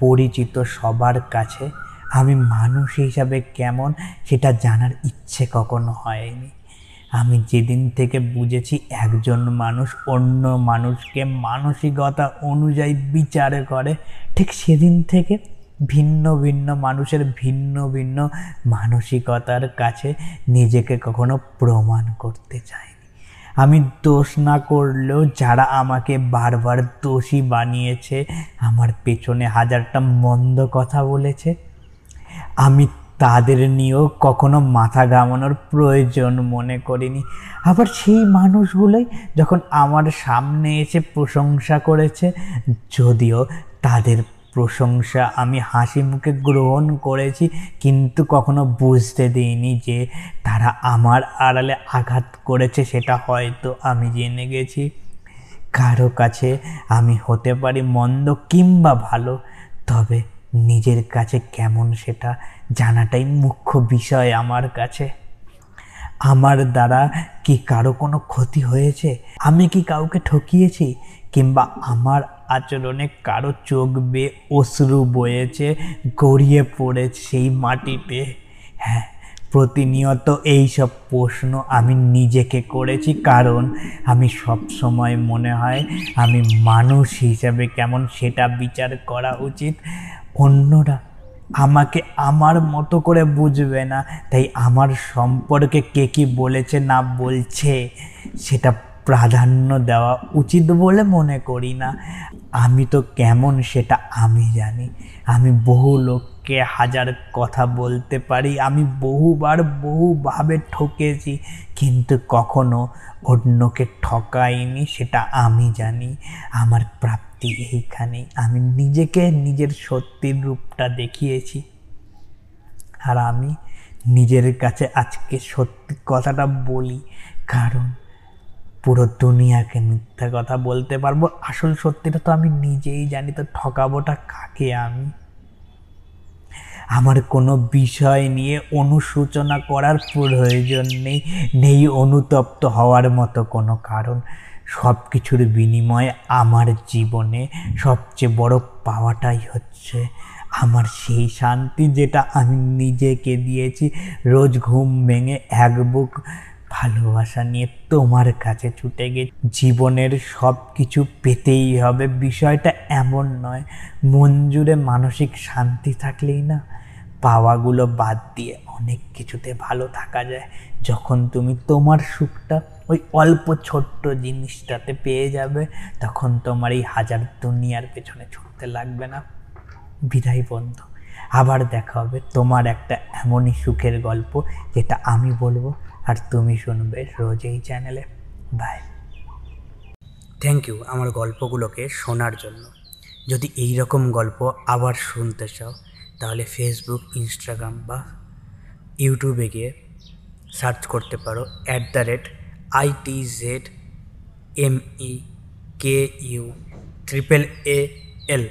পরিচিত সবার কাছে আমি মানুষ হিসাবে কেমন সেটা জানার ইচ্ছে কখনো হয়নি। আমি যেদিন থেকে বুঝেছি একজন মানুষ অন্য মানুষকে মানসিকতা অনুযায়ী বিচার করে, ঠিক সেদিন থেকে ভিন্ন ভিন্ন মানুষের ভিন্ন ভিন্ন মানসিকতার কাছে নিজেকে কখনো প্রমাণ করতে চাইনি। আমি দোষ না করলেও যারা আমাকে বারবার দোষী বানিয়েছে, আমার পেছনে হাজারটা মন্দ কথা বলেছে। আমি তাদের নিয়েও কখনো মাথা ঘামানোর প্রয়োজন মনে করিনি। আবার সেই মানুষগুলোই যখন আমার সামনে এসে প্রশংসা করেছে, যদিও তাদের প্রশংসা। আমি হাসি মুখে গ্রহণ করেছি, কিন্তু কখনো বুঝতে দিইনি যে তারা আমার আড়ালে আঘাত করেছে, সেটা হয়তো আমি জেনে গেছি। কারও কাছে আমি হতে পারি মন্দ কিংবা ভালো, তবে নিজের কাছে কেমন সেটা জানাটাই মুখ্য বিষয় আমার কাছে। আমার দ্বারা কি কারও কোনো ক্ষতি হয়েছে? আমি কি কাউকে ঠকিয়েছি? কিংবা আমার আচরণে কারও চোখ বেয়ে অশ্রু বয়েছে, গড়িয়ে পড়েছে সেই মাটিতে হ্যাঁ প্রতিনিয়ত এই সব প্রশ্ন আমি নিজেকে করেছি, কারণ আমি সব সময় মনে হয় আমি মানুষ হিসাবে কেমন সেটা বিচার করা উচিত। অন্যরা আমাকে আমার মতো করে বুঝবে না। তাই আমার সম্পর্কে কে কি বলেছে না বলছে, সেটা প্রাধান্য দেওয়া উচিত বলে মনে করি না। আমি তো কেমন সেটা আমি জানি। আমি বহু লোককে হাজার কথা বলতে পারি। আমি বহুবার বহুভাবে ঠকেছি, কিন্তু কখনো অন্যকে ঠকাইনি, সেটা আমি জানি। আমার প্রাপ্তি এইখানেই। আমি নিজেকে নিজের সত্যির রূপটা দেখিয়েছি। আর আমি নিজের কাছে আজকে সত্যি কথাটা বলি, কারণ পুরো দুনিয়াকে মিথ্যা কথা বলতে পারব। আসল সত্যিটা তো আমি নিজেই জানি, তো ঠকাবোটা কাকে আমি? আমার কোনো বিষয় নিয়ে অনুশোচনা করার প্রয়োজন নেই নেই অনুতপ্ত হওয়ার মতো কোনো কারণ। সব কিছুর বিনিময়ে আমার জীবনে সবচেয়ে বড় পাওয়াটাই হচ্ছে আমার সেই শান্তি যেটা আমি নিজেকে দিয়েছি। রোজ ঘুম ভেঙে এক বুক ভালোবাসা নিয়ে তোমার কাছে ছুটে গে জীবনের সব কিছু পেতেই হবে। বিষয়টা এমন নয়, মন জুড়ে মানসিক শান্তি থাকলেই না। পাওয়াগুলো বাদ দিয়ে অনেক কিছুতে ভালো থাকা যায়। যখন তুমি তোমার সুখটা ওই অল্প ছোট্ট জিনিসটাতে পেয়ে যাবে, তখন তোমার এই হাজার দুনিয়ার পেছনে ছুটতে লাগবে না। বিদায় বন্ধু, আবার দেখা হবে তোমার একটা এমনই সুখের গল্প, যেটা আমি বলব। আর তুমি শুনবে রোজ এই চ্যানেলে। বাই থ্যাংক ইউ আমার গল্পগুলোকে শোনার জন্য। যদি এই রকম গল্প আবার শুনতে চাও, তাহলে ফেসবুক ইনস্টাগ্রাম বা ইউটিউবে গিয়ে সার্চ করতে পারো at the rate I T Z M E K U triple A L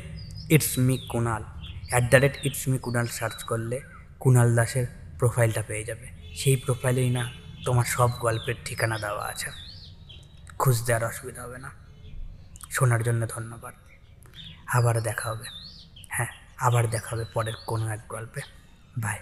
it's me Kunal at the rate it's me Kunal search করলে কুনাল দাসের প্রোফাইলটা পেয়ে যাবে। সেই প্রোফাইলেই না। তোমার সব গল্পের ঠিকানা দেওয়া আছে। খুঁজতে আর অসুবিধা হবে না। শোনার জন্য ধন্যবাদ। আবার দেখা হবে। হ্যাঁ আবার দেখা হবে পরের কোনো এক গল্পে। বাই